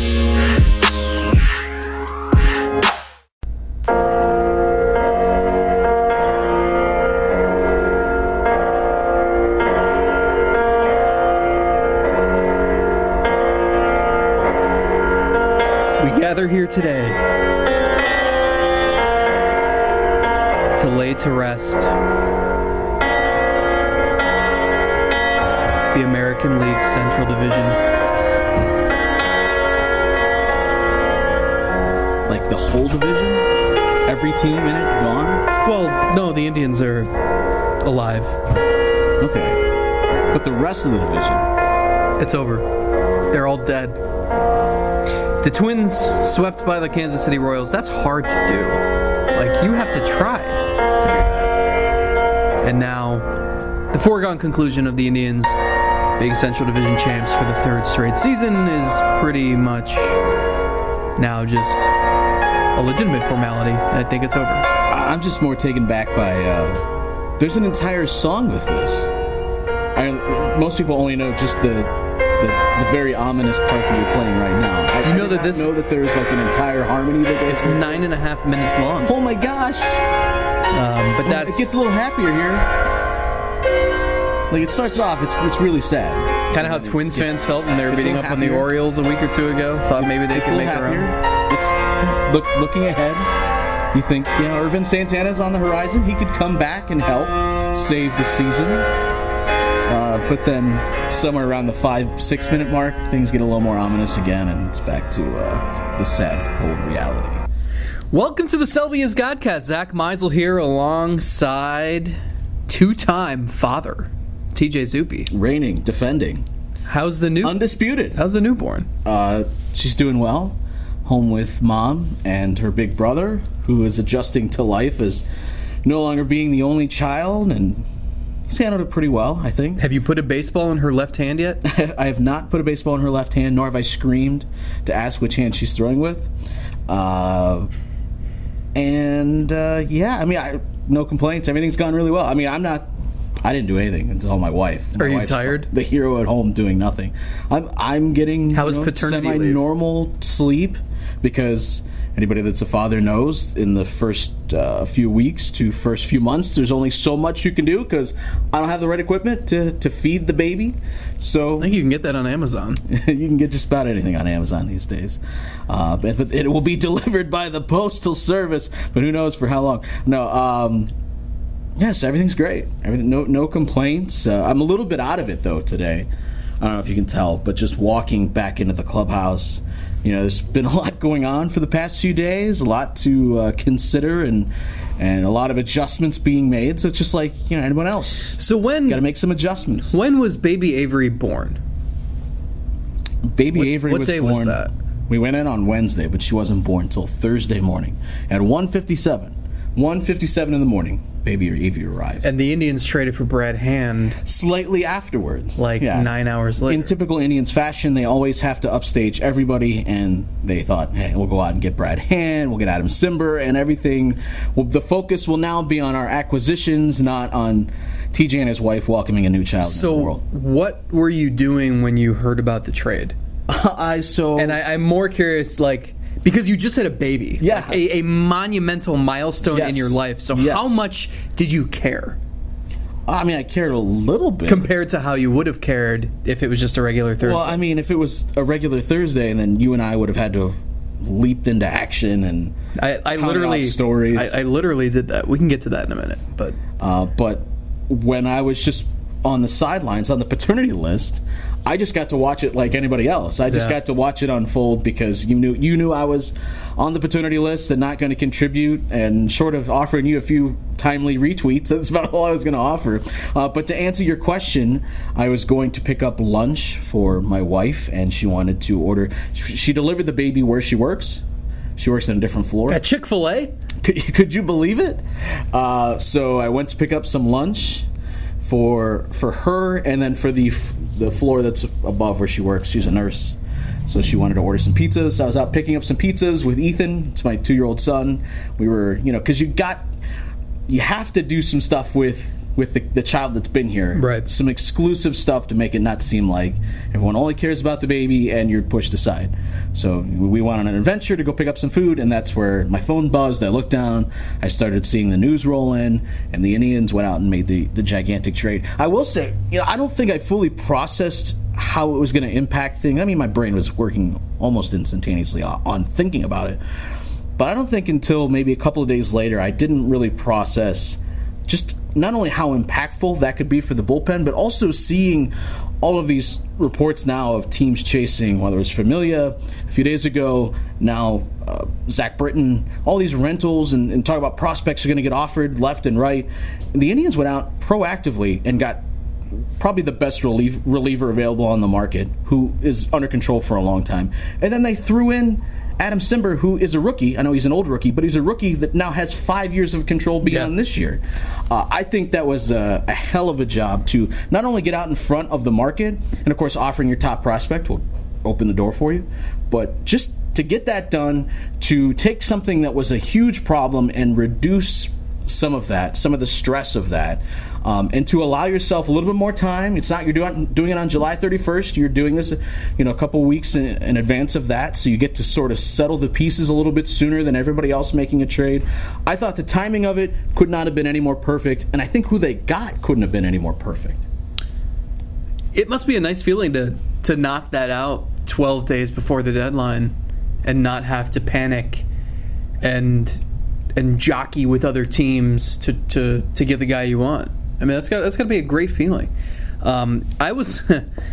We gather here today to lay to rest the American League Central Division. Like the whole division? Every team in it gone? Well, no, the Indians are alive. Okay. But the rest of the division? It's over. They're all dead. The Twins swept by the Kansas City Royals. That's hard to do. Like, you have to try to do that. And now, the foregone conclusion of the Indians being Central Division champs for the third straight season is pretty much now just a legitimate formality. I think it's over. I- I'm just more taken back by. Uh, there's an entire song with this. I, most people only know just the, the the very ominous part that you're playing right now. I, Do you know did that not this- know that there's like an entire harmony that goes. It's through. nine and a half minutes long. Oh my gosh! Um, but that's it gets a little happier here. Like it starts off, it's it's really sad. kind of how Twins fans felt when they were beating little up on the. Orioles a week or two ago. Thought maybe they It's could little make their happier. own. It's look looking ahead. You think you know Ervin Santana's on the horizon? He could come back and help save the season. Uh, but then somewhere around the five six minute mark, things get a little more ominous again, and it's back to uh, the sad cold reality. Welcome to the Selby's Godcast. Zack Meisel here alongside two-time father TJ Zuppe. Reigning, defending, How's the new? undisputed. how's the newborn? Uh, she's doing well. Home with mom and her big brother, who is adjusting to life as no longer being the only child, and he's handled it pretty well, I think. Have you put a baseball in her left hand yet? I have not put a baseball in her left hand, nor have I screamed to ask which hand she's throwing with. Uh, and uh, yeah, I mean, I, no complaints. Everything's gone really well. I mean, I'm not. I didn't do anything until my wife. My Are you tired? The hero at home doing nothing. I'm I'm getting How was you know, paternity semi-normal sleep because anybody that's a father knows in the first uh, few weeks to first few months there's only so much you can do because I don't have the right equipment to, to feed the baby. So I think you can get that on Amazon. you can get just about anything on Amazon these days. Uh, but, but it will be delivered by the postal service, but who knows for how long? No, um, yes, everything's great. Everything, no, no complaints. Uh, I'm a little bit out of it though today. I don't know if you can tell, but just walking back into the clubhouse, you know, there's been a lot going on for the past few days, a lot to uh, consider, and and a lot of adjustments being made. So it's just like you know anyone else. So when Got to make some adjustments. when was baby Avery born? Baby What- Avery what was day born. was that? We went in on Wednesday, but she wasn't born until Thursday morning at 1:57. 1:57 in the morning. Baby Avery arrived. And the Indians traded for Brad Hand Slightly afterwards, like Yeah. nine hours later. In typical Indians fashion, they always have to upstage everybody, and they thought, "Hey, we'll go out and get Brad Hand, we'll get Adam Cimber, and everything." Well, the focus will now be on our acquisitions, not on TJ and his wife welcoming a new child so world. what were you doing when you heard about the trade? I so And I, I'm more curious, like, because you just had a baby. Yeah. Like, a, a monumental milestone in your life. So, Yes. how much did you care I mean, I cared a little bit compared to how you would have cared if it was just a regular Thursday? Well, I mean, if it was a regular Thursday, and then you and I would have had to have leaped into action, and I, I literally stories. I, I literally did that. We can get to that in a minute. But uh, but when I was just on the sidelines on the paternity list, I just got to watch it like anybody else. I just Yeah. got to watch it unfold because you knew you knew I was on the paternity list and not going to contribute, and short of offering you a few timely retweets, that's about all I was going to offer. Uh, but to answer your question, I was going to pick up lunch for my wife, and she wanted to order. She delivered the baby where she works. She works on a different floor. At Chick Fil A. Could, could you believe it? Uh, so I went to pick up some lunch for for her, and then for the the floor that's above where she works. She's a nurse, so she wanted to order some pizzas. So I was out picking up some pizzas with Ethan. It's my two year old son. We were, you know, because you got you have to do some stuff with with the, the child that's been here. Right. some exclusive stuff to make it not seem like everyone only cares about the baby and you're pushed aside. So we went on an adventure to go pick up some food and that's where my phone buzzed. I looked down. I started seeing the news roll in and the indians went out and made the, the gigantic trade. I will say you know i don't think i fully processed how it was going to impact things. I mean my brain was working almost instantaneously on, on thinking about it. But I don't think until maybe a couple of days later, I didn't really process just not only how impactful that could be for the bullpen, but also seeing all of these reports now of teams chasing, whether it's Familia a few days ago, now uh, Zach Britton, all these rentals and, and talk about prospects are going to get offered left and right. The Indians went out proactively and got probably the best relief, reliever available on the market, who is under control for a long time. And then they threw in Adam Cimber, who is a rookie. I know he's an old rookie, but he's a rookie that now has five years of control beyond Yeah. this year. Uh, I think that was a, a hell of a job to not only get out in front of the market, and of course, offering your top prospect will open the door for you, but just to get that done, to take something that was a huge problem and reduce some of that, some of the stress of that, um, and to allow yourself a little bit more time. It's not you're doing doing it on July 31st. You're doing this, you know, a couple weeks in, in advance of that, so you get to sort of settle the pieces a little bit sooner than everybody else making a trade. I thought the timing of it could not have been any more perfect, and I think who they got couldn't have been any more perfect. It must be a nice feeling to to knock that out 12 days before the deadline and not have to panic and and jockey with other teams to to to get the guy you want. I mean, that's got that's got to be a great feeling. Um, I was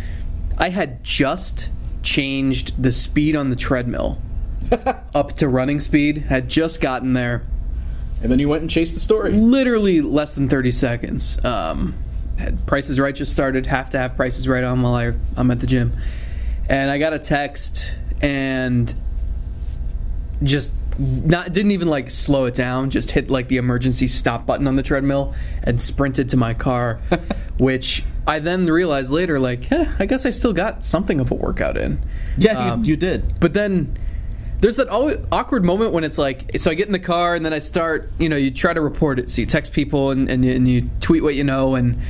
I had just changed the speed on the treadmill up to running speed. Had just gotten there And then you went and chased the story. literally less than 30 seconds. Um, had Prices Right just started, have to have Prices Right on while I, I'm at the gym. And I got a text and just not didn't even like slow it down, just hit like the emergency stop button on the treadmill and sprinted to my car, which I then realized later like, eh, I guess I still got something of a workout in. Yeah, Um, you, you did. But then there's that al- awkward moment when it's like, so I get in the car and then I start, you know, you try to report it. So you text people and, and, you, and you tweet what you know and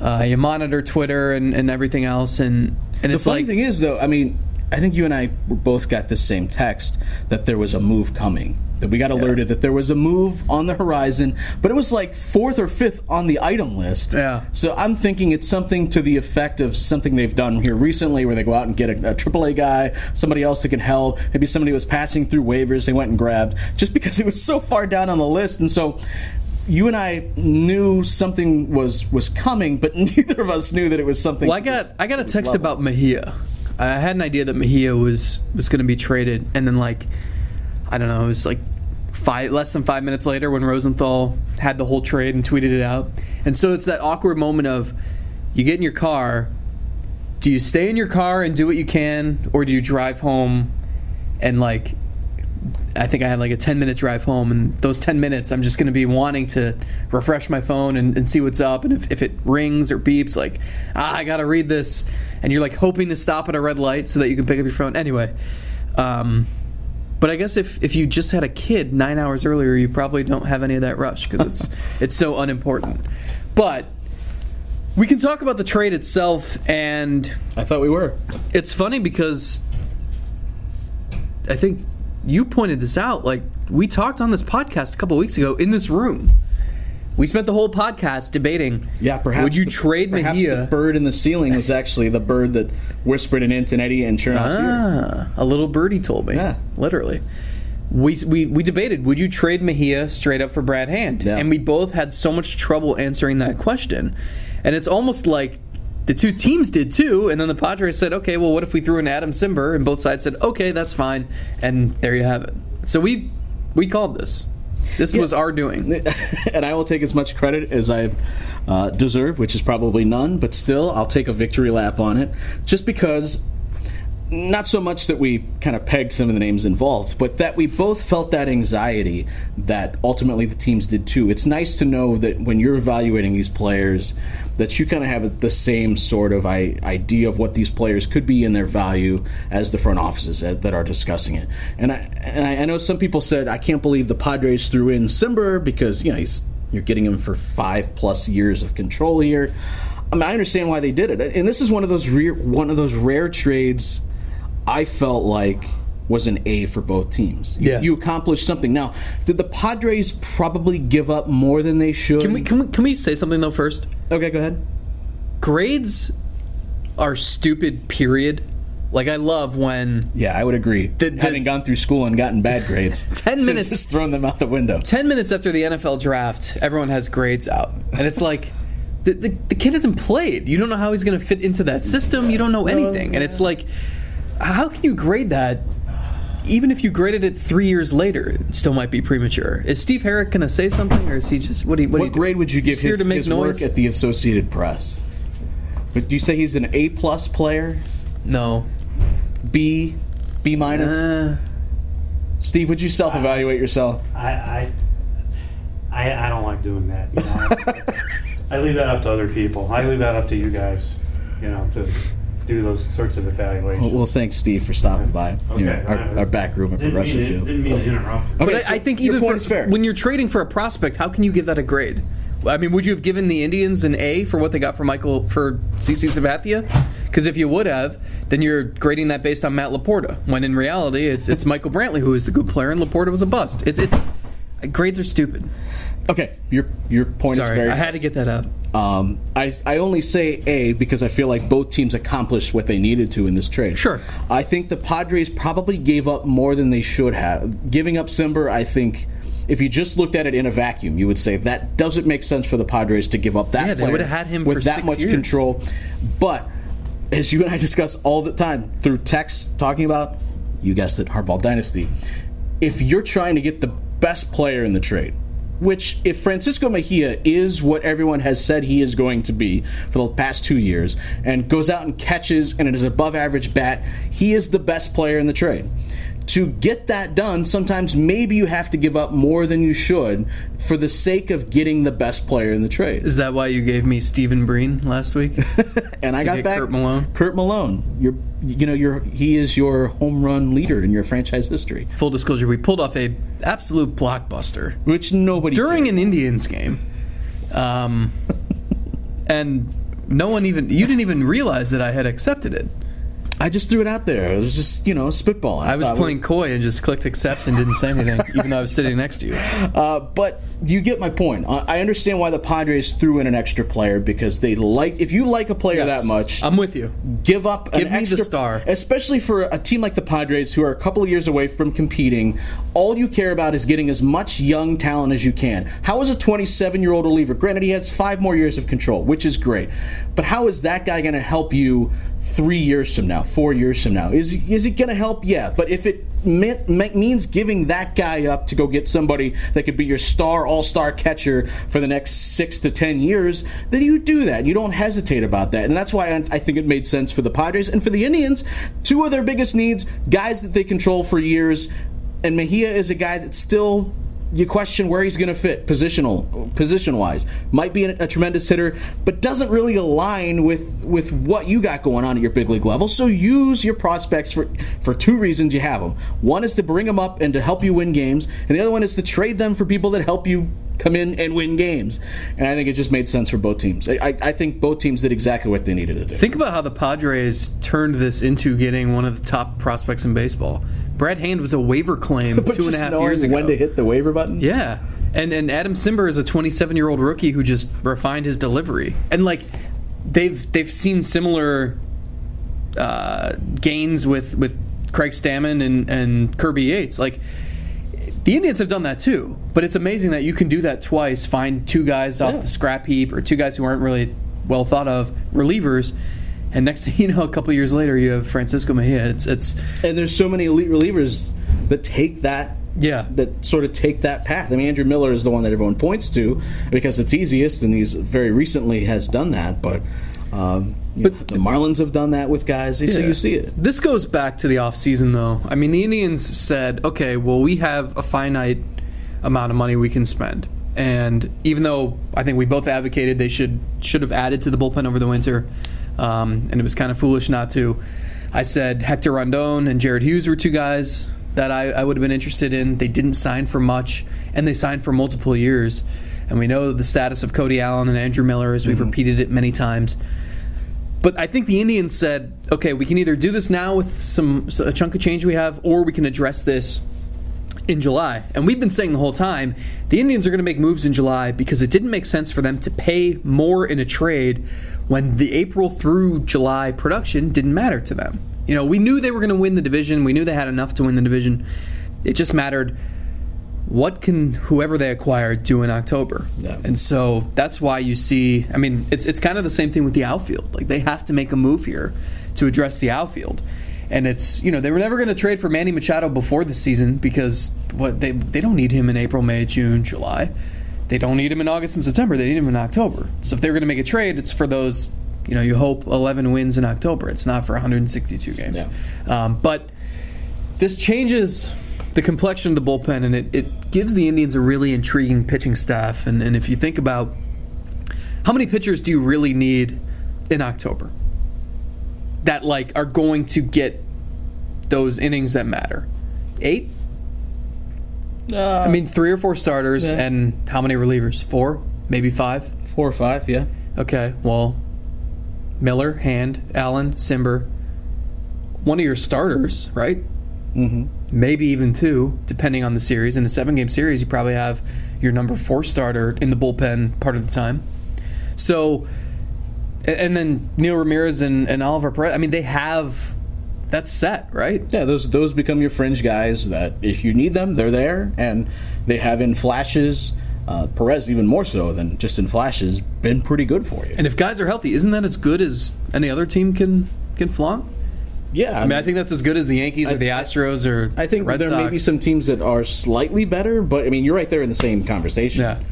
uh, you monitor Twitter and, and everything else. And, and The it's funny like, thing is, though, I mean, I think you and I both got the same text that there was a move coming. That we got alerted that there was a move on the horizon, but it was like fourth or fifth on the item list. Yeah. So I'm thinking it's something to the effect of something they've done here recently, where they go out and get a, a AAA guy, somebody else that can help. Maybe somebody was passing through waivers, they went and grabbed, just because it was so far down on the list, and so. You and I knew something was was coming, but neither of us knew that it was something. well, I got I got a text level. about Mejia. I had an idea that Mejia was was going to be traded, and then like I don't know, it was like five less than five minutes later when Rosenthal had the whole trade and tweeted it out. And so it's that awkward moment of you get in your car, do you stay in your car and do what you can, or do you drive home and like I think I had like a 10 minute drive home, and those 10 minutes, I'm just going to be wanting to refresh my phone and, and see what's up. And if, if it rings or beeps, like, ah, I got to read this. And you're like hoping to stop at a red light so that you can pick up your phone. Anyway, um, but I guess if, if you just had a kid nine hours earlier, you probably don't have any of that rush because it's, it's so unimportant. But we can talk about the trade itself, and I thought we were. it's funny because I think you pointed this out. Like we talked on this podcast a couple weeks ago in this room. We spent the whole podcast debating. Yeah, perhaps. would you the- trade perhaps Mejia? the bird in the ceiling was actually the bird that whispered in Antonetti and Chernoff's ear. ah, a little birdie told me. Yeah. literally. We, we we debated. Would you trade Mejia straight up for Brad Hand? Yeah. And we both had so much trouble answering that question. and it's almost like the two teams did too. And then the Padres said, "Okay, well, what if we threw in Adam Cimber? And both sides said, "Okay, that's fine." And there you have it. So we we called this. This Yeah. was our doing. and I will take as much credit as I uh, deserve, which is probably none, but still, I'll take a victory lap on it, just because. Not so much that we kind of pegged some of the names involved, but that we both felt that anxiety that ultimately the teams did too. It's nice to know that when you're evaluating these players, that you kind of have the same sort of idea of what these players could be and their value as the front offices that are discussing it. And I, and I, know some people said, I can't believe the Padres threw in Cimber because you know you're getting him for five plus years of control here. I mean, I understand why they did it, and this is one of those rare, one of those rare trades. I felt like was an A for both teams. You, Yeah. you accomplished something. Now, did the Padres probably give up more than they should? Can we can we can we say something though first? okay, go ahead. Grades are stupid. Period. Like I love when Yeah, I would agree. The- the- Having gone through school and gotten bad grades, 10 should've minutes- just thrown them out the window. 10 minutes after the NFL draft, everyone has grades out. And it's like, the, the, the kid hasn't played. You don't know how he's going to fit into that system. You don't know anything. And it's like, how can you grade that? Even if you graded it three years later, it still might be premature. Is Steve Herrick going to say something, or is he just what? Do you, what, do What you do? grade would you give Just his, to make his work at the Associated Press? Would you say he's an A plus player? no. B, B minus? Uh, Steve, would you self evaluate yourself? I, I, I, I don't like doing that. You know, I leave that up to other people. I leave that up to you guys. You know, to do those sorts of evaluations. Well, well, thanks, Steve, for stopping by. Okay. You know, our, our back room at Didn't mean, Progressive to, Field. didn't mean to interrupt. Okay, but so I, I think even for, fair. when you're trading for a prospect, how can you give that a grade? I mean, would you have given the Indians an A for what they got for Michael for CC Sabathia? Because if you would have, then you're grading that based on Matt Laporta. When in reality, it's, it's Michael Brantley who is the good player, and Laporta was a bust. It's it's grades are stupid. okay, your your point is Sorry, very. I had to get that out. Um, I, I only say A because I feel like both teams accomplished what they needed to in this trade. Sure. I think the Padres probably gave up more than they should have. Giving up Cimber, I think, if you just looked at it in a vacuum, you would say that doesn't make sense for the Padres to give up that Yeah, they would've had him with that much years. control. But as you and I discuss all the time through text talking about, you guessed it, Hardball Dynasty, if you're trying to get the best player in the trade, which if Francisco Mejia is what everyone has said he is going to be for the past two years, and goes out and catches and it is above average bat, he is the best player in the trade. To get that done, sometimes maybe you have to give up more than you should for the sake of getting the best player in the trade. Is that why you gave me Stephen Breen last week? and I got back Kurt Malone? Kurt Malone. You're, you know, you're he is your home run leader in your franchise history, Full disclosure: we pulled off a absolute blockbuster which nobody during cared. an Indians game, um, and no one even you didn't even realize that I had accepted it. I just threw it out there. It was just you know spitball. I was thought we- playing coy and just clicked accept and didn't say anything, even though I was sitting next to you. Uh, but you get my point. I I understand why the Padres threw in an extra player because they like. If you like a player Yes. that much, I'm with you. give up Give an me the extra star. especially for a team like the Padres who are a couple of years away from competing. All you care about is getting as much young talent as you can. How is a 27 year old reliever? Granted, he has five more years of control, which is great, but how is that guy going to help you three years from now, four years from now? Is is it going to help? Yeah, but if it me- means giving that guy up to go get somebody that could be your star all star catcher for the next six to ten years, then you do that. You don't hesitate about that, and that's why I, I think it made sense for the Padres and for the Indians. Two of their biggest needs, guys that they control for years, and Mejia is a guy that's still. You question where he's going to fit positional, position wise. Might be a, a tremendous hitter, but doesn't really align with with what you got going on at your big league level. So use your prospects for for two reasons. You have them. One is to bring them up and to help you win games, and the other one is to trade them for people that help you come in and win games. And I think it just made sense for both teams. I, I, I think both teams did exactly what they needed to do. Think about how the Padres turned this into getting one of the top prospects in baseball. Brad Hand was a waiver claim two and a years ago. when to hit the waiver button. Yeah. And and Adam Cimber is a 27 year old rookie who just refined his delivery. And like they've they've seen similar uh, gains with with Craig Stammen and and Kirby Yates. Like the Indians have done that too. But it's amazing that you can do that twice. Find two guys off Yeah. the scrap heap or two guys who aren't really well thought of relievers. And next thing you know, a couple years later, you have Francisco Mejia. It's it's And there's so many elite relievers that take that yeah. that sort of take that path. I mean, Andrew Miller is the one that everyone points to because it's easiest, and he's very recently has done that. But, um, you know, the Marlins have done that with guys, so Yeah. you see it. This goes back to the offseason, though. I mean, the Indians said, okay, well, we have a finite amount of money we can spend. And even though I think we both advocated they should should have added to the bullpen over the winter, um, and it was kind of foolish not to, I said Hector Rondon and Jared Hughes were two guys that I, I would have been interested in. They didn't sign for much, and they signed for multiple years. And we know the status of Cody Allen and Andrew Miller, as we've mm-hmm. repeated it many times. But I think the Indians said, okay, we can either do this now with some a chunk of change we have, or we can address this in July. And we've been saying the whole time the Indians are going to make moves in July because it didn't make sense for them to pay more in a trade when the April through July production didn't matter to them. You know, we knew they were going to win the division. We knew they had enough to win the division. It just mattered what can whoever they acquire do in October? Yeah. And so that's why you see. I mean, it's it's kind of the same thing with the outfield. Like they have to make a move here to address the outfield, and it's you know they were never going to trade for Manny Machado before the season because what they they don't need him in April, May, June, July. They don't need him in August and September. They need him in October. So if they're going to make a trade, it's for those. You know, you hope 11 wins in October. It's not for 162 games. Um, but this changes the complexion of the bullpen and it, it gives the Indians a really intriguing pitching staff. And, and if you think about how many pitchers do you really need in October that like are going to get those innings that matter? Eight? I mean, three or four starters yeah. and how many relievers? Four? Maybe five? Four or five, yeah. Okay, well, Miller, Hand, Allen, Cimber, one of your starters, right? Mm-hmm. Maybe even two, depending on the series. In a seven game series, you probably have your number four starter in the bullpen part of the time. So, and then Neil Ramirez and, and Oliver Perez, I mean, they have that's set, right? Yeah, those those become your fringe guys that if you need them, they're there, and they have in flashes. Uh, Perez even more so than just in flashes, been pretty good for you. And if guys are healthy, isn't that as good as any other team can can flaunt? Yeah, I mean, I think that's as good as the Yankees or the Astros or I think the there Sox. may be some teams that are slightly better, but I mean, you're right there in the same conversation. Yeah.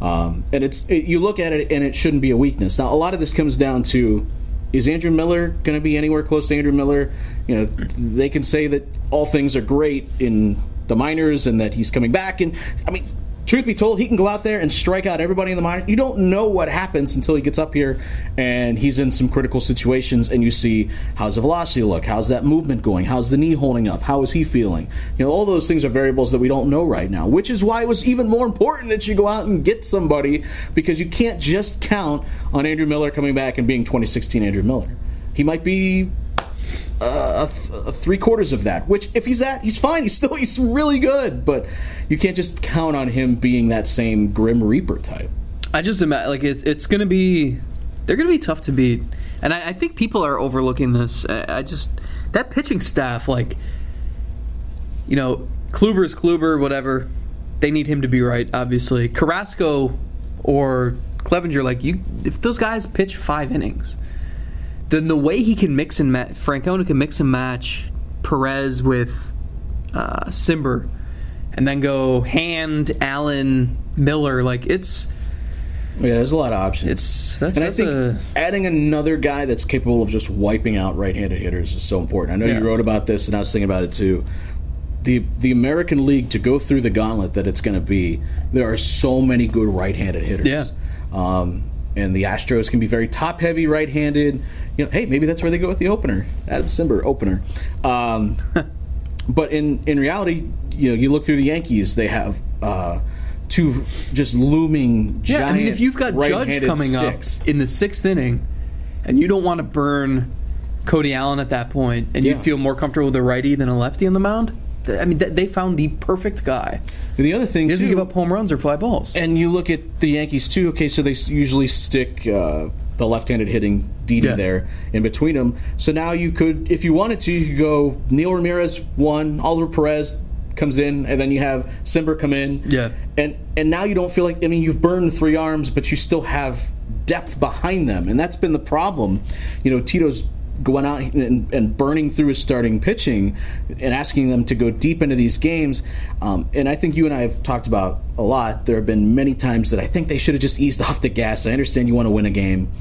Um, and it's it, you look at it, and it shouldn't be a weakness. Now, a lot of this comes down to is Andrew Miller going to be anywhere close to Andrew Miller? You know, they can say that all things are great in the minors and that he's coming back. And I mean, truth be told, he can go out there and strike out everybody in the minor. You don't know what happens until he gets up here and he's in some critical situations, and you see how's the velocity look, how's that movement going, how's the knee holding up, how is he feeling. You know, all those things are variables that we don't know right now, which is why it was even more important that you go out and get somebody because you can't just count on Andrew Miller coming back and being 2016 Andrew Miller. He might be uh, three quarters of that. Which, if he's that, he's fine. He's still he's really good. But you can't just count on him being that same grim reaper type. I just imagine like it, it's going to be they're going to be tough to beat, and I, I think people are overlooking this. I, I just that pitching staff, like you know, Kluber's Kluber, whatever. They need him to be right, obviously. Carrasco or Clevinger, like you, if those guys pitch five innings, then the way he can mix and match, Francona can mix and match Perez with uh, Cimber, and then go Hand, Allen, Miller. Like it's Yeah, there's a lot of options. it's that's, and I think a adding another guy that's capable of just wiping out right-handed hitters is so important. I know Yeah. you wrote about this, and I was thinking about it too. The the American League to go through the gauntlet that it's going to be. There are so many good right-handed hitters. Yeah. Um, and the Astros can be very top-heavy right-handed. You know, hey, maybe that's where they go with the opener, Adam Cimber opener. Um, but in in reality, you know, you look through the Yankees, they have. Uh, Two just looming yeah. I mean, if you've got Judge coming sticks. up in the sixth inning, and you don't want to burn Cody Allen at that point, and Yeah. you'd feel more comfortable with a righty than a lefty on the mound. Th- I mean, they found the perfect guy. And the other thing He doesn't too, give up home runs or fly balls. and you look at the Yankees too. Okay, so they usually stick uh, the left-handed hitting Didi Yeah. there in between them. So now you could, if you wanted to, you could go Neil Ramirez one, Oliver Perez comes in, and then you have Cimber come in. Yeah. and and now you don't feel like I mean you've burned three arms, but you still have depth behind them, and that's been the problem. You know, Tito's going out and, and, burning through his starting pitching and asking them to go deep into these games. Um, and I think you and I have talked about a lot. There have been many times that I think they should have just eased off the gas. I understand you want to win a game.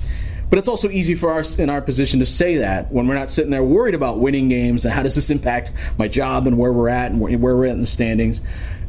But it's also easy for us in our position to say that when we're not sitting there worried about winning games and how does this impact my job and where we're at and where we're at in the standings.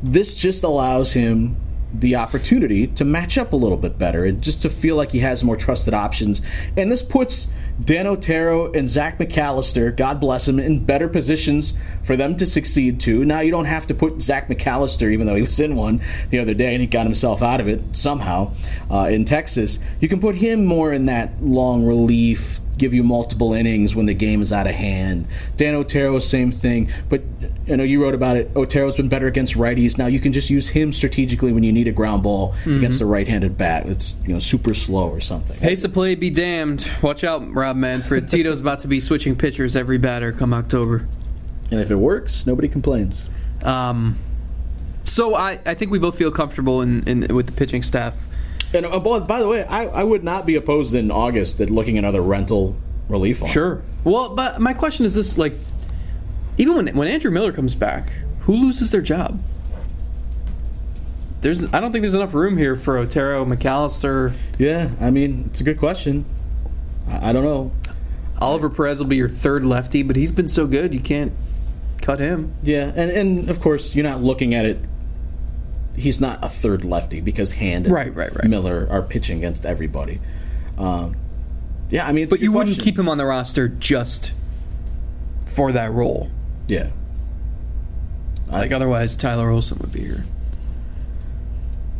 This just allows him the opportunity to match up a little bit better and just to feel like he has more trusted options. And this puts Dan Otero and Zach McAllister, God bless him, in better positions for them to succeed too. Now you don't have to put Zach McAllister, even though he was in one the other day and he got himself out of it somehow uh, in Texas. You can put him more in that long relief give you multiple innings when the game is out of hand. Dan Otero, same thing. But I know you wrote about it. Otero's been better against righties. Now you can just use him strategically when you need a ground ball mm-hmm. against a right-handed bat. It's you know super slow or something. Pace of play be damned. Watch out, Rob Manfred. Tito's about to be switching pitchers every batter come October. And if it works, nobody complains. Um, so I, I think we both feel comfortable in, in with the pitching staff and uh, by the way, I, I would not be opposed in August at looking at another rental relief on. Sure. Well, but my question is this: like, even when when Andrew Miller comes back, who loses their job? There's, I don't think there's enough room here for Otero, McAllister. Yeah, I mean, it's a good question. I, I don't know. Oliver Perez will be your third lefty, but he's been so good you can't cut him. Yeah, and and of course you're not looking at it he's not a third lefty because Hand and right, right, right. Miller are pitching against everybody. Um, yeah, I mean, but you question. wouldn't keep him on the roster just for that role. Yeah, like otherwise Tyler Olson would be here.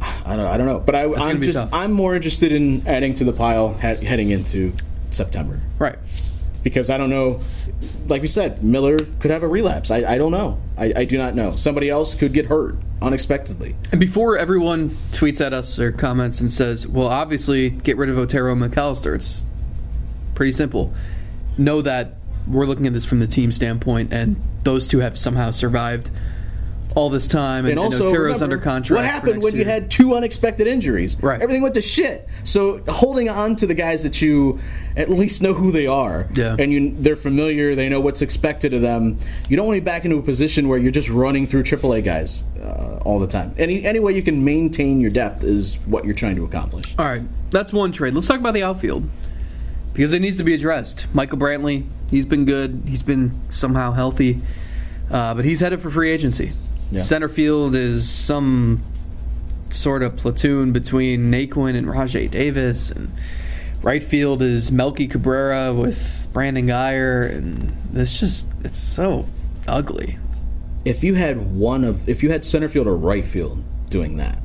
I don't, I don't know, but I, am just tough. I'm more interested in adding to the pile he- heading into September. Right because I don't know. Like we said, Miller could have a relapse. I, I don't know. I, I do not know. Somebody else could get hurt unexpectedly. And before everyone tweets at us or comments and says, "Well, obviously, get rid of Otero and McAllister," it's pretty simple. Know that we're looking at this from the team standpoint, and those two have somehow survived all this time, and, and also and Otero's under contract. What happened when year. you had two unexpected injuries? Right, everything went to shit. So holding on to the guys that you at least know who they are, yeah. and you they're familiar, they know what's expected of them. You don't want to be back into a position where you're just running through AAA guys uh, all the time. Any any way you can maintain your depth is what you're trying to accomplish. All right, that's one trade. Let's talk about the outfield because it needs to be addressed. Michael Brantley, he's been good. He's been somehow healthy, uh, but he's headed for free agency. Yeah. Center field is some sort of platoon between Naquin and Rajai Davis, and right field is Melky Cabrera with Brandon Guyer, and it's just it's so ugly. If you had one of if you had center field or right field doing that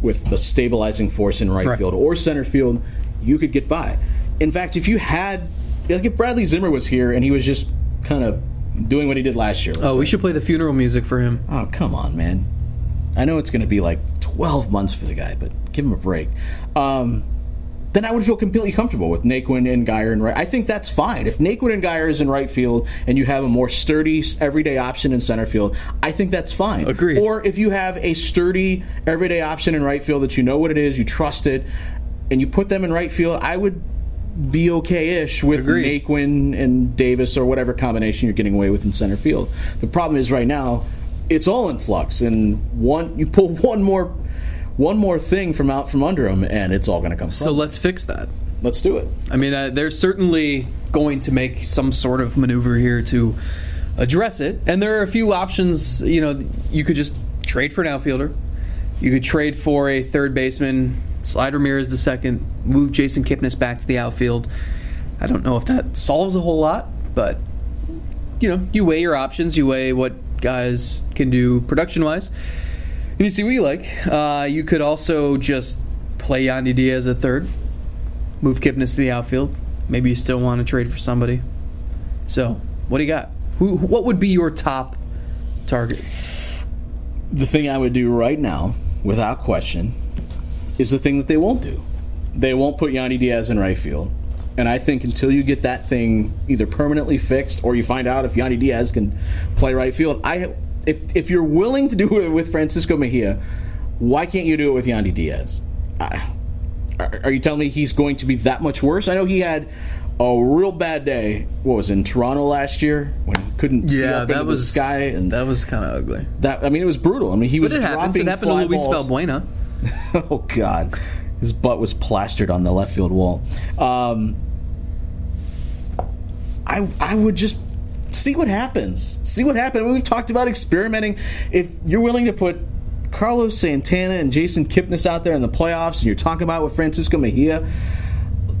with the stabilizing force in right, right. field or center field, you could get by. In fact, if you had like if Bradley Zimmer was here and he was just kind of doing what he did last year. Oh, we should play the funeral music for him. Oh, come on, man. I know it's going to be like 12 months for the guy, but give him a break. Um, then I would feel completely comfortable with Naquin and Guyer in right. I think that's fine. If Naquin and Guyer is in right field and you have a more sturdy everyday option in center field, I think that's fine. Agreed. Or if you have a sturdy everyday option in right field that you know what it is, you trust it, and you put them in right field, I would be okay-ish with Agreed. Naquin and Davis or whatever combination you're getting away with in center field. The problem is right now it's all in flux, and one you pull one more one more thing from out from under them, and it's all going to come. So let's fix that. Let's do it. I mean, uh, they're certainly going to make some sort of maneuver here to address it, and there are a few options. You know, you could just trade for an outfielder. You could trade for a third baseman slide Ramirez the second, move Jason Kipnis back to the outfield. I don't know if that solves a whole lot, but you know, you weigh your options, you weigh what guys can do production wise, and you see what you like. Uh, you could also just play Yandy Diaz at third, move Kipnis to the outfield. Maybe you still want to trade for somebody. So, what do you got? Who, what would be your top target? The thing I would do right now, without question, is the thing that they won't do. They won't put Yandy Diaz in right field. And I think until you get that thing either permanently fixed or you find out if Yandy Diaz can play right field, I if if you're willing to do it with Francisco Mejia, why can't you do it with Yandy Diaz? I, are, you telling me he's going to be that much worse? I know he had a real bad day. What was it, in Toronto last year when he couldn't see Yeah, up that into was the sky and that was kind of ugly. that I mean it was brutal. I mean he was But it happens. dropping It happened to Luis balls. Oh God, his butt was plastered on the left field wall. Um, I I would just see what happens. See what happens. We've talked about experimenting. If you're willing to put Carlos Santana and Jason Kipnis out there in the playoffs, and you're talking about with Francisco Mejia.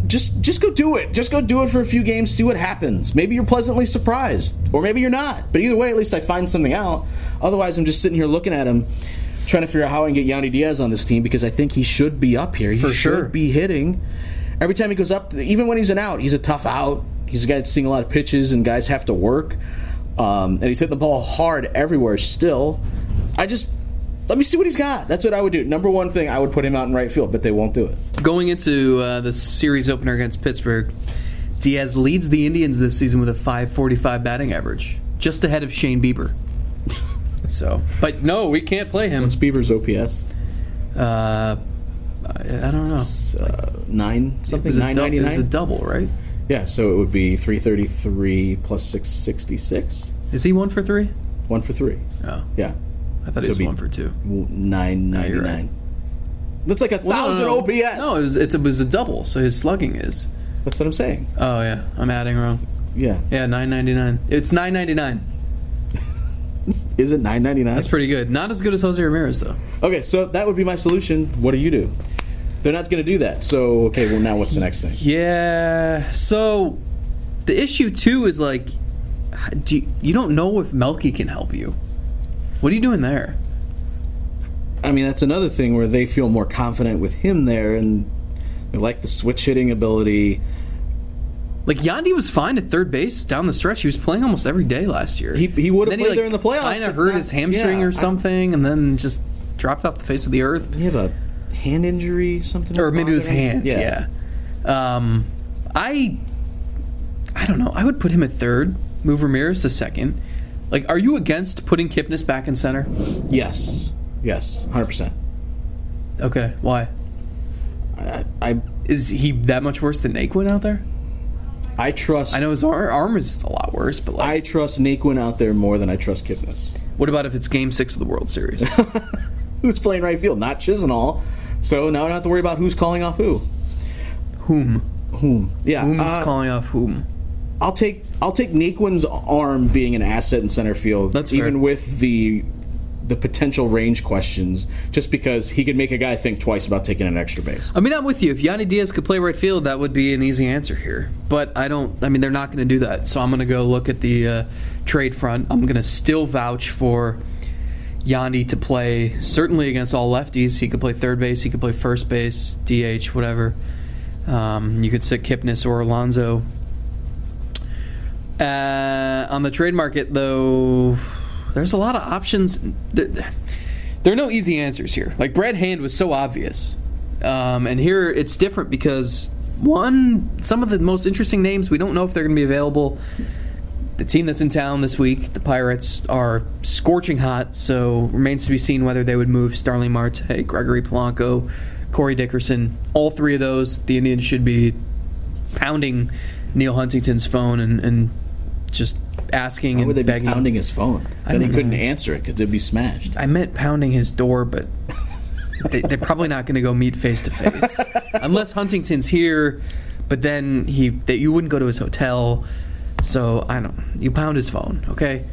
Just, just go do it. Just go do it for a few games. See what happens. Maybe you're pleasantly surprised, or maybe you're not. But either way, at least I find something out. Otherwise, I'm just sitting here looking at him, trying to figure out how I can get Yandy Diaz on this team because I think he should be up here. He For should sure. be hitting. Every time he goes up, even when he's an out, he's a tough out. He's a guy that's seeing a lot of pitches, and guys have to work. Um, and he's hitting the ball hard everywhere still. I just let me see what he's got. That's what I would do. Number one thing, I would put him out in right field, but they won't do it. Going into uh, the series opener against Pittsburgh, Diaz leads the Indians this season with a 545 batting average, just ahead of Shane Bieber. So, but no, we can't play him. What's Bieber's OPS? Uh, I, I don't know. It's, uh, nine something nine ninety it was a double, right? Yeah, so it would be three thirty three plus six sixty six. Is he one for three? One for three. Oh, Yeah, I thought he was one for two. Nine ninety nine. right. That's like a Well, thousand no, no. OPS. No, it was, it's, it was a double, so his slugging is. That's what I'm saying. Oh yeah, I'm adding wrong. Yeah, Yeah, 9.99. It's 9.99. is it nine ninety nine? That's pretty good. Not as good as Jose Ramirez though. Okay, so that would be my solution. What do you do? They're not going to do that. So okay, well now what's the next thing? Yeah. So the issue too is like, do you, you don't know if Melky can help you. What are you doing there? I mean, that's another thing where they feel more confident with him there, and they like the switch hitting ability. Like Yandy was fine at third base down the stretch. He was playing almost every day last year. He- he would've Then played there in the playoffs Kind of hurt not- his hamstring yeah, or I- something, and then just dropped off the face of the earth. He have a hand injury, something? or maybe it was hand. Yeah. Um, I, I don't know. I would put him at third. Move Ramirez to second. Like, are you against putting Kipnis back in center? Yes. Yes. Hundred percent. Okay, why? I, I Is he that much worse than Naquin out there? I trust. I know his ar- arm is a lot worse, but like, I trust Naquin out there more than I trust Kipnis. what about if it's Game Six of the World Series? Who's playing right field? Not Chisenhall. So now I don't have to worry about who's calling off who. whom? Whom? Yeah. Whom's uh, calling off whom? I'll take I'll take Naquin's arm being an asset in center field, That's even with the the potential range questions, just because he could make a guy think twice about taking an extra base. I mean, I'm with you. If Yandy Diaz could play right field, that would be an easy answer here. But I don't. I mean, they're not going to do that. So I'm going to go look at the uh, trade front. I'm going to still vouch for Yandy to play certainly against all lefties. He could play third base. He could play first base, DH, whatever. Um, you could sit Kipnis or Alonso. Uh, on the trade market, though, there's a lot of options. There are no easy answers here. Like Brad Hand was so obvious, um, and here it's different because one, some of the most interesting names we don't know if they're going to be available. The team that's in town this week, the Pirates, are scorching hot, so remains to be seen whether they would move Starling Marte, Gregory Polanco, Corey Dickerson. All three of those, the Indians should be pounding Neil Huntington's phone and, and just asking Why and would they be pounding his phone? I Then he don't couldn't know. answer it because it'd be smashed. I meant pounding his door, but they, they're probably not going to go meet face to face unless Huntington's here. But then he that you wouldn't go to his hotel, so I don't. You pound his phone, okay?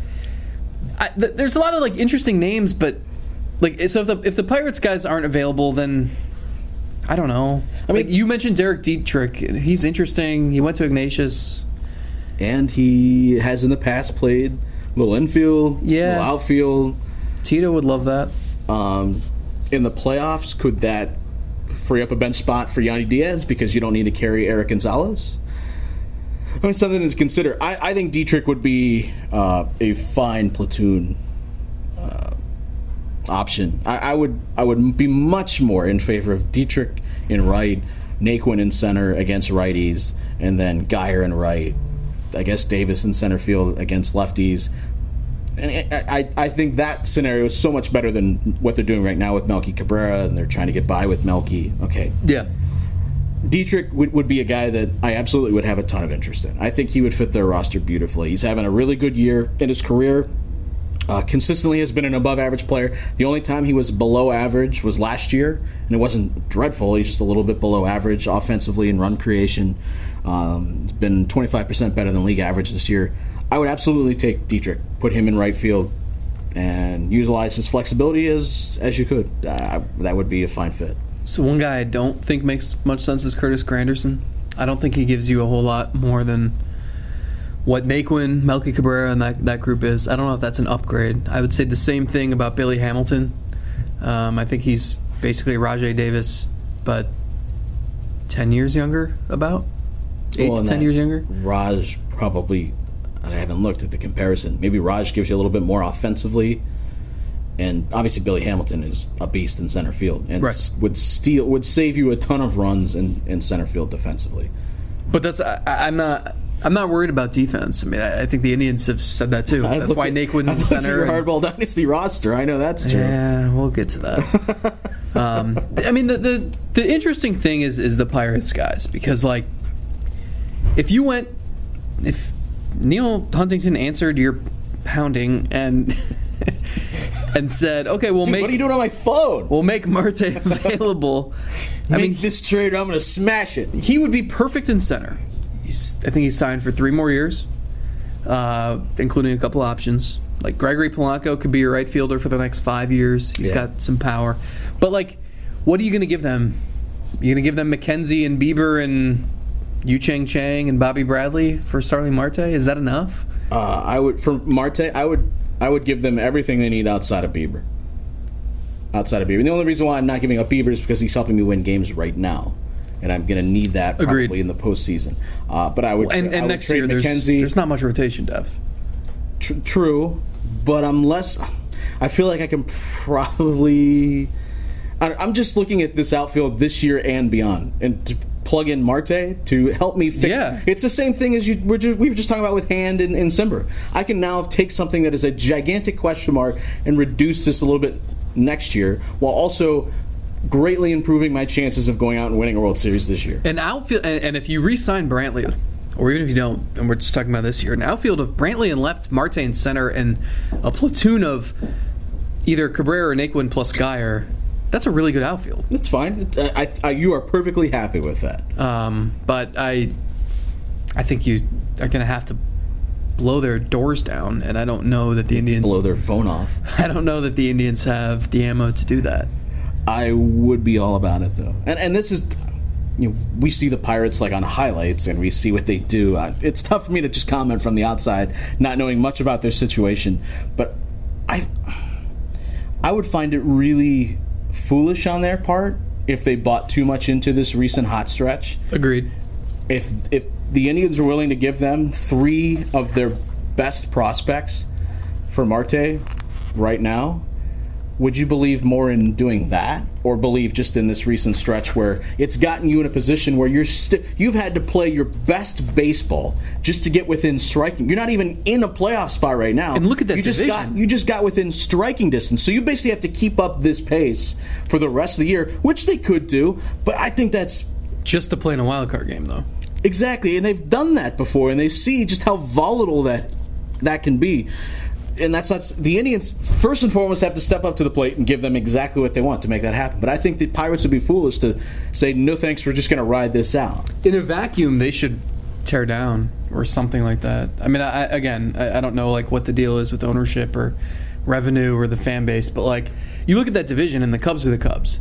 I, th- there's a lot of like interesting names, but like so if the if the Pirates guys aren't available, then I don't know. I mean, mean- you mentioned Derek Dietrich. He's interesting. He went to Ignatius. And he has in the past played little infield, Yeah. little outfield. Tito would love that. Um, in the playoffs, could that free up a bench spot for Yandy Diaz because you don't need to carry Erik Gonzalez? I mean, something to consider. I, I think Dietrich would be uh, a fine platoon uh, option. I, I would I would be much more in favor of Dietrich in right, Naquin in center against righties, and then Guyer in right. I guess Davis in center field against lefties. And I, I, think that scenario is so much better than what they're doing right now with Melky Cabrera, and they're trying to get by with Melky. Okay, Yeah. Dietrich would, would be a guy that I absolutely would have a ton of interest in. I think he would fit their roster beautifully. He's having a really good year in his career. Uh, consistently has been an above average player. The only time he was below average was last year, and it wasn't dreadful. He's just a little bit below average offensively in run creation. Um, he's been 25% better than league average this year. I would absolutely take Dietrich, put him in right field, and utilize his flexibility as as you could. Uh, that would be a fine fit. So one guy I don't think makes much sense is Curtis Granderson. I don't think he gives you a whole lot more than what Naquin, Melky Cabrera, and that, that group is. I don't know if that's an upgrade. I would say the same thing about Billy Hamilton. Um, I think he's basically Rajai Davis, but 10 years younger, about? 8 Well, to 10 years younger? Raj probably. I haven't looked at the comparison. Maybe Raj gives you a little bit more offensively, and obviously Billy Hamilton is a beast in center field and Right. would steal would save you a ton of runs in, in center field defensively. But that's I, I- I'm not. I'm not worried about defense. I mean, I, I think the Indians have said that too. That's why at- Naquin's I the center. your hardball dynasty roster. I know that's true. Yeah, we'll get to that. um, I mean, the, the the interesting thing is is the Pirates guys because like, if you went, if Neal Huntington answered your pounding and and said, okay, we'll Dude, make what are you doing on my phone? we'll make Marte available. I Make mean, this trade. I'm going to smash it. he would be perfect in center. He's, I think he's signed for three more years, uh, including a couple options. Like Gregory Polanco could be your right fielder for the next five years. He's Yeah. got some power, but like, what are you going to give them? You're going to give them McKenzie and Bieber and Yu Chang Chang and Bobby Bradley for Starling Marte? Is that enough? Uh, I would for Marte. I would I would give them everything they need outside of Bieber. Outside of Bieber, and the only reason why I'm not giving up Bieber is because he's helping me win games right now, and I'm going to need that probably Agreed. in the postseason. Uh, but I would And, I and would next trade year, there's McKenzie. there's not much rotation depth. Tr- true, but I'm less. I feel like I can probably. I- I'm just looking at this outfield this year and beyond, and to plug in Marte to help me fix. Yeah. It's the same thing as you we're just, we were just talking about with Hand and, and Cimber. I can now take something that is a gigantic question mark and reduce this a little bit next year, while also greatly improving my chances of going out and winning a World Series this year. An outfield, and, and if you re-sign Brantley, or even if you don't, and we're just talking about this year, an outfield of Brantley and left, Marte in center, and a platoon of either Cabrera or Naquin plus Guyer, that's a really good outfield. It's fine. I, I, I, you are perfectly happy with that. Um, but I, I think you are going to have to blow their doors down, and I don't know that the Indians. Blow their phone off. I don't know that the Indians have the ammo to do that. I would be all about it though. And and this is you know, we see the Pirates like on highlights and we see what they do. Uh, It's tough for me to just comment from the outside, not knowing much about their situation. But I, I would find it really foolish on their part if they bought too much into this recent hot stretch. Agreed. If if the Indians are willing to give them three of their best prospects for Marte right now, would you believe more in doing that or believe just in this recent stretch where it's gotten you in a position where you're st- you've had to play your best baseball just to get within striking you're not even in a playoff spot right now And look at that you just got you just got within striking distance so you basically have to keep up this pace for the rest of the year which they could do but i think that's Just to play in a wild card game, though. Exactly, and they've done that before, and they see just how volatile that that can be. And that's not the Indians. First and foremost, have to step up to the plate and give them exactly what they want to make that happen. But I think the Pirates would be foolish to say, "No thanks, we're just going to ride this out." in a vacuum they should tear down or something like that i mean I, again I, I don't know like what the deal is with ownership or revenue or the fan base but like you look at that division and the cubs are the cubs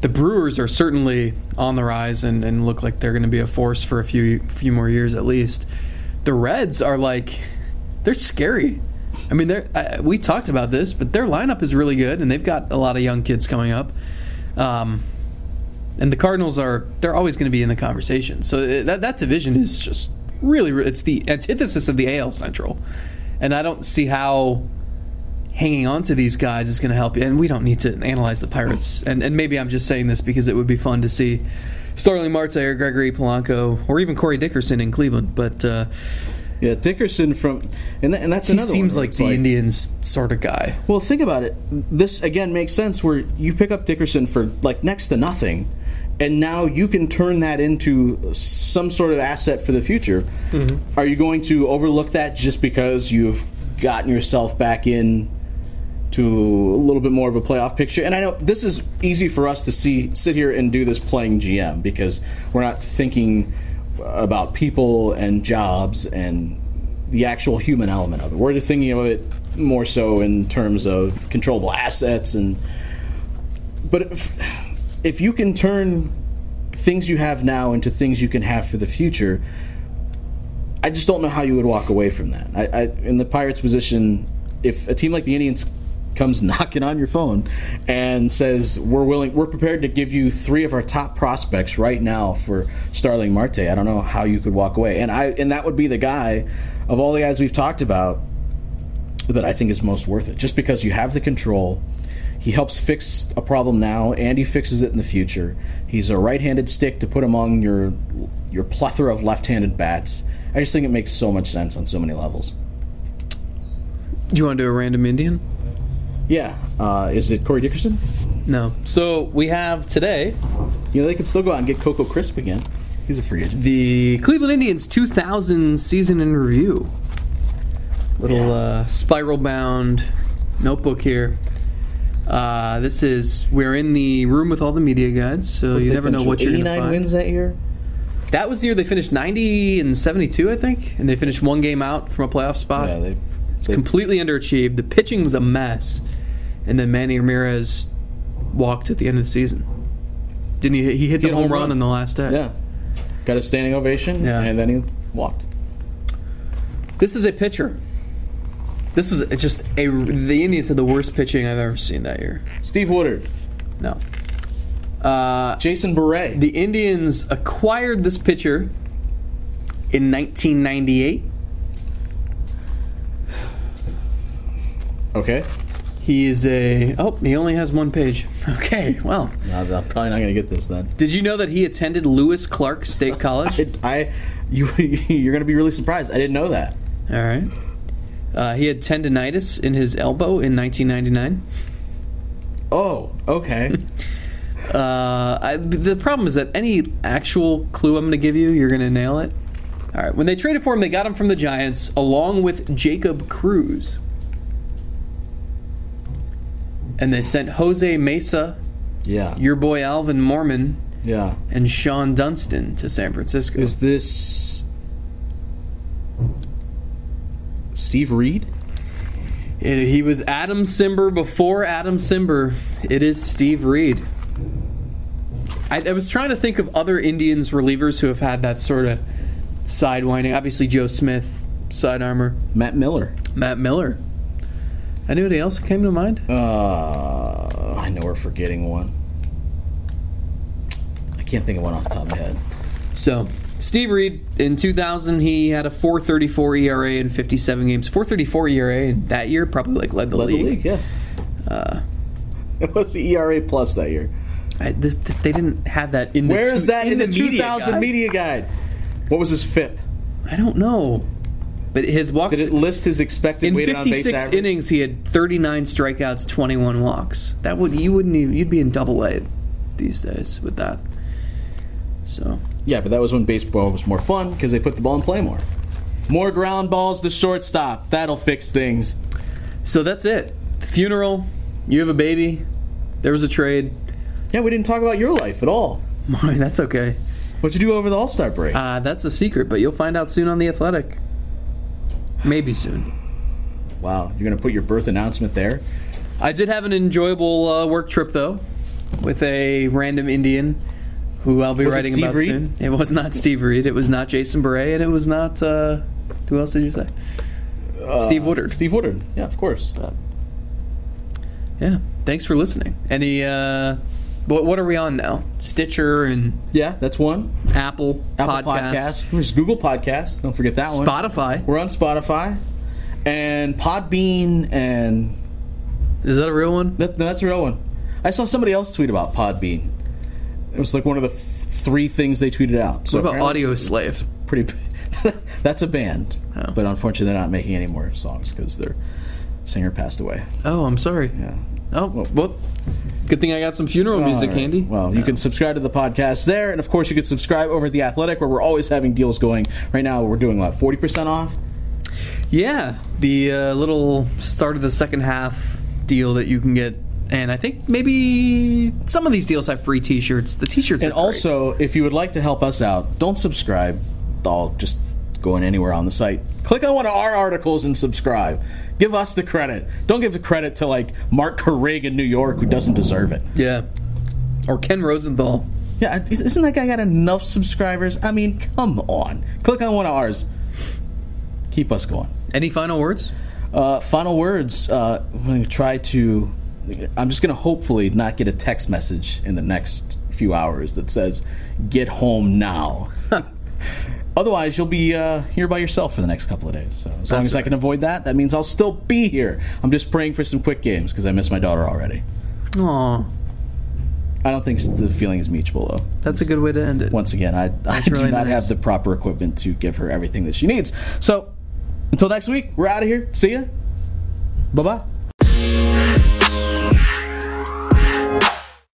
the brewers are certainly on the rise and, and look like they're going to be a force for a few few more years at least the reds are like they're scary i mean I, we talked about this but their lineup is really good and they've got a lot of young kids coming up um, and the Cardinals are they're always going to be in the conversation. So uh, that that division is just really it's the antithesis of the AL Central, and I don't see how hanging on to these guys is going to help you. And we don't need to analyze the Pirates. And and maybe I'm just saying this because it would be fun to see Starling Marte or Gregory Polanco or even Corey Dickerson in Cleveland, but. Uh, Yeah, Dickerson from, and, and that's he another. seems like the Indians sort of guy. Well, think about it. This again makes sense where you pick up Dickerson for like next to nothing, and now you can turn that into some sort of asset for the future. Mm-hmm. Are you going to overlook that just because you've gotten yourself back in to a little bit more of a playoff picture? And I know this is easy for us to see sit here and do this playing GM because we're not thinking about people and jobs and the actual human element of it. We're thinking of it more so in terms of controllable assets and but if, if you can turn things you have now into things you can have for the future, I just don't know how you would walk away from that. I, I in the Pirates' position, if a team like the Indians comes knocking on your phone and says we're willing, we're prepared to give you three of our top prospects right now for Starling Marte, I don't know how you could walk away. And I and that would be the guy of all the guys we've talked about that I think is most worth it, just because you have the control. He helps fix a problem now, and he fixes it in the future. He's a right-handed stick to put among your your plethora of left-handed bats. I just think it makes so much sense on so many levels. Do you want to do a random Indian? Yeah, uh, is it Corey Dickerson? No. So we have today You know they could still go out and get Coco Crisp again. He's a free agent. the Cleveland Indians 2000 season in review. Little Yeah. uh, spiral bound notebook here. Uh, this is we're in the room with all the media guides, so you They never know finished what with you're going to 89 find. wins that year. That was the year they finished 90 and 72, I think, and they finished one game out from a playoff spot. Yeah, they, It's they completely underachieved. The pitching was a mess, and then Manny Ramirez walked at the end of the season. Didn't he? He hit the hit a home home run run. in the last day. yeah got a standing ovation, Yeah. and then he walked. This is a pitcher. This is just a. The Indians had the worst pitching I've ever seen that year. Steve Woodard, No. Uh, Jason Bere. the Indians acquired this pitcher in 1998. okay, He is a. Oh, he only has one page. Okay, well. no, I'm probably not going to get this then. Did you know that he attended Lewis Clark State College? It, I, you, you're going to be really surprised. I didn't know that. All right. Uh, he had tendonitis in his elbow in 1999. Oh, okay. Uh, I, the problem is that any actual clue I'm going to give you, you're going to nail it. All right. When they traded for him, they got him from the Giants along with Jacob Cruz. And they sent Jose Mesa, yeah, your boy Alvin Morman, yeah. and Shawon Dunston to San Francisco. Is this Steve Reed? It- he was Adam Cimber before Adam Cimber. It is Steve Reed. I, I was trying to think of other Indians relievers who have had that sort of sidewinding. Obviously, Joe Smith, side armor. Matt Miller. Matt Miller. Anybody else came to mind? Uh, I know we're forgetting one. I can't think of one off the top of my head. So, Steve Reed in 2000, he had a 4.34 ERA in 57 games. 4.34 ERA that year probably like led the Led league. the league, yeah. Uh, What's the ERA plus that year? I, this, this- they didn't have that in the Where is that in, the, media 2000 guide. media guide? What was his FIP? I don't know. But his walks Did it list his expected in weighted on base 56 average? innings, he had 39 strikeouts, 21 walks. That would you wouldn't even, you'd be in double A these days with that. So Yeah, but that was when baseball was more fun because they put the ball in play more. More ground balls to shortstop. That'll fix things. so that's it. Funeral. You have a baby. There was a trade. Yeah, we didn't talk about your life at all. that's okay. What'd you do over the All Star break? Uh, that's a secret, but you'll find out soon on the Athletic. Maybe soon. wow, you're gonna put your birth announcement there. I did have an enjoyable uh, work trip though, with a random Indian who I'll be Was writing about Reed? soon. It was not Steve Reed. It was not Jason Bere, and it was not. Uh, who else did you say? Steve Woodard. Steve Woodard. Yeah, of course. Yeah. Thanks for listening. Any? What, what are we on now? Stitcher and Yeah, that's one. Apple, Apple Podcasts, Podcast. There's Google Podcasts. Don't forget that one. Spotify. We're on Spotify and Podbean, and Is that a real one? that, no, that's a real one. I saw somebody else tweet about Podbean. It was like one of the f- three things they tweeted out. So What about apparently Audio it's Slave? Pretty. that's a band, Oh. but unfortunately they're not making any more songs because their singer passed away. Oh, I'm sorry. Yeah, Oh, well, good thing I got some funeral music right. handy. Well, you can subscribe to the podcast there, and of course, you can subscribe over at the Athletic, where we're always having deals going. Right now, we're doing what forty percent off. Yeah, the uh, little start of the second half deal that you can get, and I think maybe some of these deals have free T-shirts. The T-shirts, And also, if you would like to help us out, don't subscribe. I'll just going anywhere on the site. Click on one of our articles and subscribe. Give us the credit. Don't give the credit to like Marc Carig in New York who doesn't deserve it. yeah, or Ken Rosenthal. Yeah, isn't that guy got enough subscribers? I mean, come on. Click on one of ours. Keep us going. Any final words? Uh, final words. Uh, I'm going to try to. I'm just going to hopefully not get a text message in the next few hours that says, get home now. Otherwise, you'll be uh, here by yourself for the next couple of days. So as long That's as I can avoid that, that means I'll still be here. I'm just praying for some quick games because I miss my daughter already. Aw, I don't think the feeling is mutual though. that's a good way to end it. Once again, I, I That's do really not nice. have the proper equipment to give her everything that she needs. So until next week, we're out of here. See ya. Bye bye.